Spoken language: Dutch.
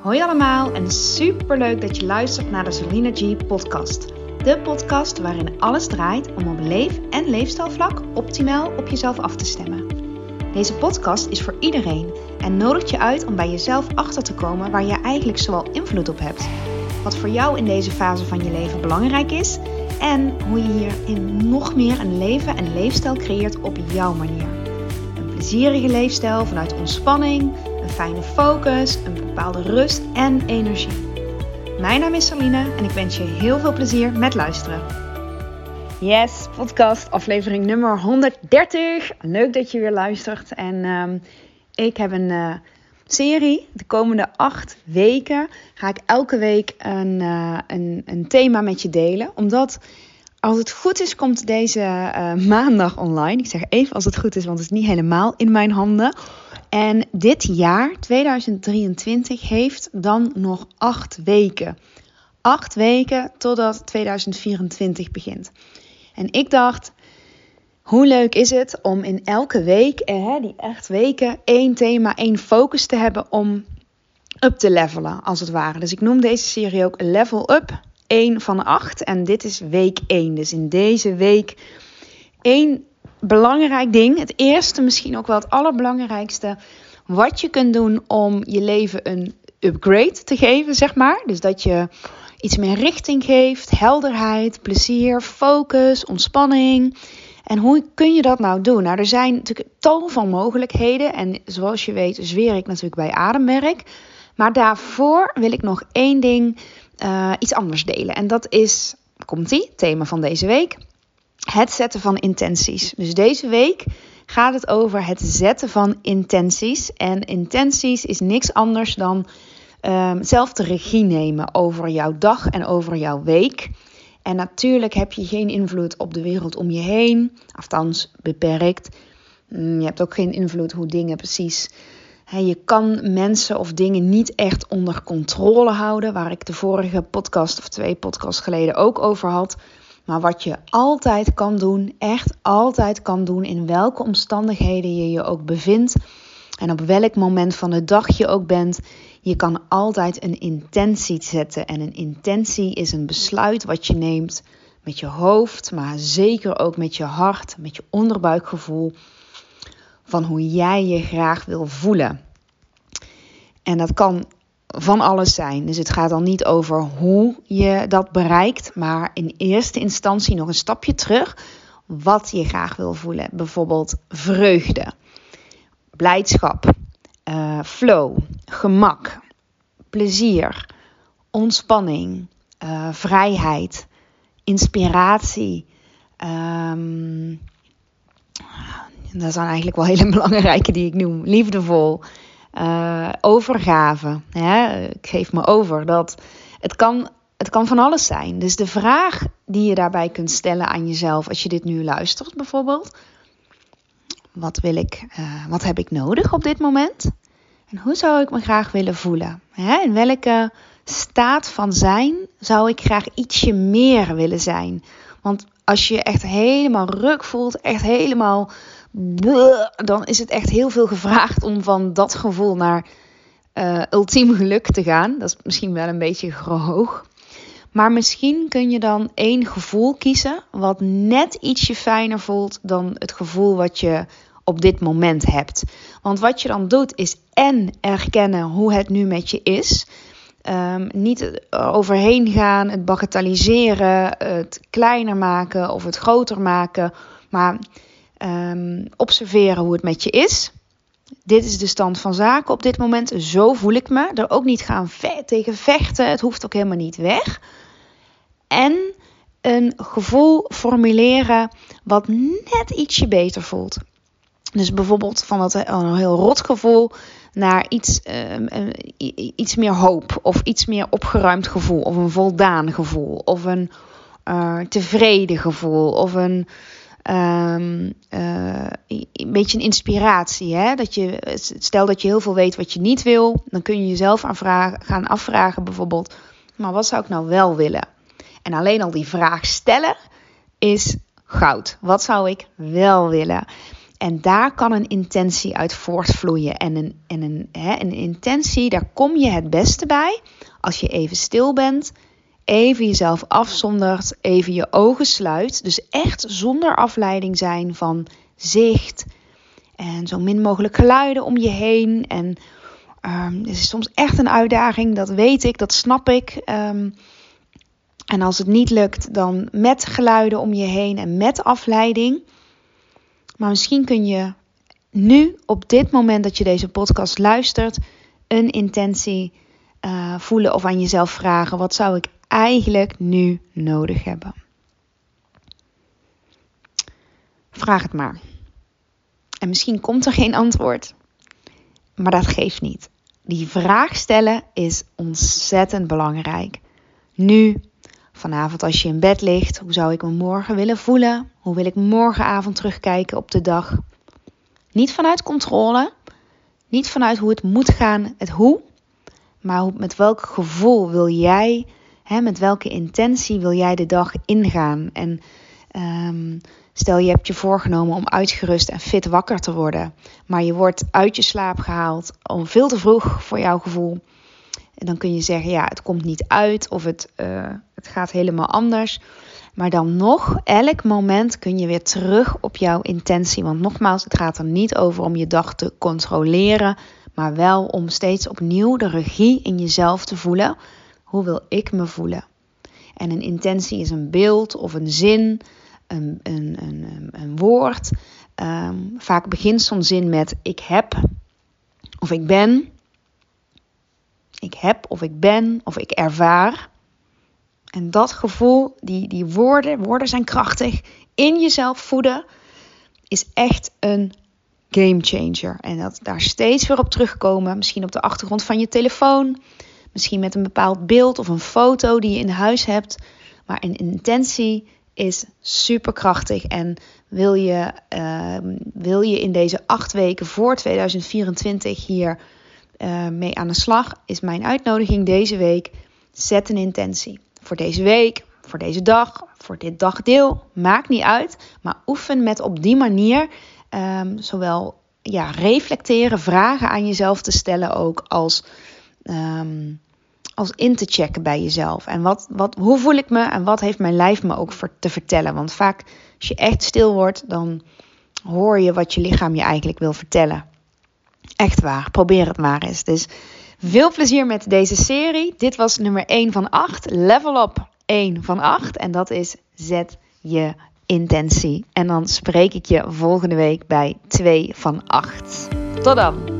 Hoi allemaal en super leuk dat je luistert naar de Selina G podcast. De podcast waarin alles draait om op leef- en leefstijlvlak optimaal op jezelf af te stemmen. Deze podcast is voor iedereen en nodigt je uit om bij jezelf achter te komen waar je eigenlijk zoal invloed op hebt. Wat voor jou in deze fase van je leven belangrijk is en hoe je hierin nog meer een leven en leefstijl creëert op jouw manier. Een plezierige leefstijl vanuit ontspanning, fijne focus, een bepaalde rust en energie. Mijn naam is Saline en ik wens je heel veel plezier met luisteren. Yes, podcast aflevering nummer 130. Leuk dat je weer luistert. En ehm, ik heb een uh, serie. De komende acht weken ga ik elke week een, uh, een, een thema met je delen. Omdat als het goed is, komt deze uh, maandag online. Ik zeg even als het goed is, want het is niet helemaal in mijn handen. En dit jaar, 2023, heeft dan nog acht weken. Acht weken totdat 2024 begint. En ik dacht, hoe leuk is het om in elke week, eh, die acht weken, één thema, één focus te hebben om up te levelen, als het ware. Dus ik noem deze serie ook Level Up 1 van 8. En dit is week 1. Dus in deze week één belangrijk ding. Het eerste, misschien ook wel het allerbelangrijkste. Wat je kunt doen om je leven een upgrade te geven, zeg maar. Dus dat je iets meer richting geeft, helderheid, plezier, focus, ontspanning. En hoe kun je dat nou doen? Nou, er zijn natuurlijk tal van mogelijkheden. En zoals je weet, zweer ik natuurlijk bij Ademwerk. Maar daarvoor wil ik nog één ding, uh, iets anders delen. En dat is, komt-ie, thema van deze week het zetten van intenties. Dus deze week gaat het over het zetten van intenties. En intenties is niks anders dan um, zelf de regie nemen over jouw dag en over jouw week. En natuurlijk heb je geen invloed op de wereld om je heen, althans beperkt. Mm, je hebt ook geen invloed hoe dingen precies. Je kan mensen of dingen niet echt onder controle houden, waar ik de vorige podcast of twee podcasts geleden ook over had. Maar wat je altijd kan doen, echt altijd kan doen, in welke omstandigheden je je ook bevindt en op welk moment van de dag je ook bent, je kan altijd een intentie zetten. En een intentie is een besluit wat je neemt met je hoofd, maar zeker ook met je hart, met je onderbuikgevoel, van hoe jij je graag wil voelen. En dat kan van alles zijn. Dus het gaat dan niet over hoe je dat bereikt, maar in eerste instantie nog een stapje terug. Wat je graag wil voelen. Bijvoorbeeld vreugde, blijdschap, uh, flow, gemak, plezier, ontspanning, uh, vrijheid, inspiratie. Um, dat zijn eigenlijk wel hele belangrijke die ik noem. Liefdevol, uh, overgave. Hè? Ik geef me over. Dat het, kan, het kan van alles zijn. Dus de vraag die je daarbij kunt stellen aan jezelf, als je dit nu luistert bijvoorbeeld. Wat, wil ik, uh, wat heb ik nodig op dit moment? En hoe zou ik me graag willen voelen? Hè? In welke staat van zijn zou ik graag ietsje meer willen zijn? Want als je echt helemaal ruk voelt, echt helemaal dan is het echt heel veel gevraagd om van dat gevoel naar uh, ultiem geluk te gaan. Dat is misschien wel een beetje hoog. Maar misschien kun je dan één gevoel kiezen wat net ietsje fijner voelt dan het gevoel wat je op dit moment hebt. Want wat je dan doet is en erkennen hoe het nu met je is. Um, niet overheen gaan, het bagatelliseren, het kleiner maken of het groter maken. Maar um, observeren hoe het met je is. Dit is de stand van zaken op dit moment. Zo voel ik me. Er ook niet gaan tegen vechten. Het hoeft ook helemaal niet weg. En een gevoel formuleren wat net ietsje beter voelt. Dus bijvoorbeeld van dat een heel rot gevoel naar iets, um, iets meer hoop. Of iets meer opgeruimd gevoel. Of een voldaan gevoel. Of een uh, tevreden gevoel. Of een um, uh, een beetje een inspiratie. Hè? Dat je, stel dat je heel veel weet wat je niet wil, dan kun je jezelf aanvragen, gaan afvragen bijvoorbeeld, maar wat zou ik nou wel willen? En alleen al die vraag stellen is goud. Wat zou ik wel willen? En daar kan een intentie uit voortvloeien. En een, en een, hè, een intentie, daar kom je het beste bij als je even stil bent, even jezelf afzondert, even je ogen sluit. Dus echt zonder afleiding zijn van zicht en zo min mogelijk geluiden om je heen. En um, het is soms echt een uitdaging, dat weet ik, dat snap ik. Um, en als het niet lukt, dan met geluiden om je heen en met afleiding. Maar misschien kun je nu, op dit moment dat je deze podcast luistert, een intentie uh, voelen of aan jezelf vragen: wat zou ik eigenlijk nu nodig hebben? Vraag het maar. En misschien komt er geen antwoord, maar dat geeft niet. Die vraag stellen is ontzettend belangrijk. Nu, vanavond als je in bed ligt, hoe zou ik me morgen willen voelen? Hoe wil ik morgenavond terugkijken op de dag? Niet vanuit controle, niet vanuit hoe het moet gaan, het hoe, maar met welk gevoel wil jij, hè, met welke intentie wil jij de dag ingaan? En um, stel je hebt je voorgenomen om uitgerust en fit wakker te worden, maar je wordt uit je slaap gehaald om veel te vroeg voor jouw gevoel. En dan kun je zeggen, ja, het komt niet uit of het, uh, het gaat helemaal anders. Maar dan nog, elk moment kun je weer terug op jouw intentie. Want nogmaals, het gaat er niet over om je dag te controleren, maar wel om steeds opnieuw de regie in jezelf te voelen. Hoe wil ik me voelen? En een intentie is een beeld of een zin, een, een, een, een woord. Um, vaak begint zo'n zin met ik heb of ik ben. Ik heb of ik ben of ik ervaar. En dat gevoel, die, die woorden, woorden zijn krachtig, in jezelf voeden, is echt een game changer. En dat daar steeds weer op terugkomen. Misschien op de achtergrond van je telefoon. Misschien met een bepaald beeld of een foto die je in huis hebt. Maar een intentie is superkrachtig. En wil je, uh, wil je in deze acht weken voor 2024 hier uh, mee aan de slag, is mijn uitnodiging deze week. Zet een intentie. Voor deze week, voor deze dag, voor dit dagdeel. Maakt niet uit. Maar oefen met op die manier um, zowel ja, reflecteren, vragen aan jezelf te stellen ook als, um, als in te checken bij jezelf. En wat, wat, hoe voel ik me en wat heeft mijn lijf me ook te vertellen? Want vaak als je echt stil wordt, dan hoor je wat je lichaam je eigenlijk wil vertellen. Echt waar, probeer het maar eens. Dus veel plezier met deze serie. Dit was nummer 1 van 8. Level up 1 van 8. En dat is zet je intentie. En dan spreek ik je volgende week bij 2 van 8. Tot dan.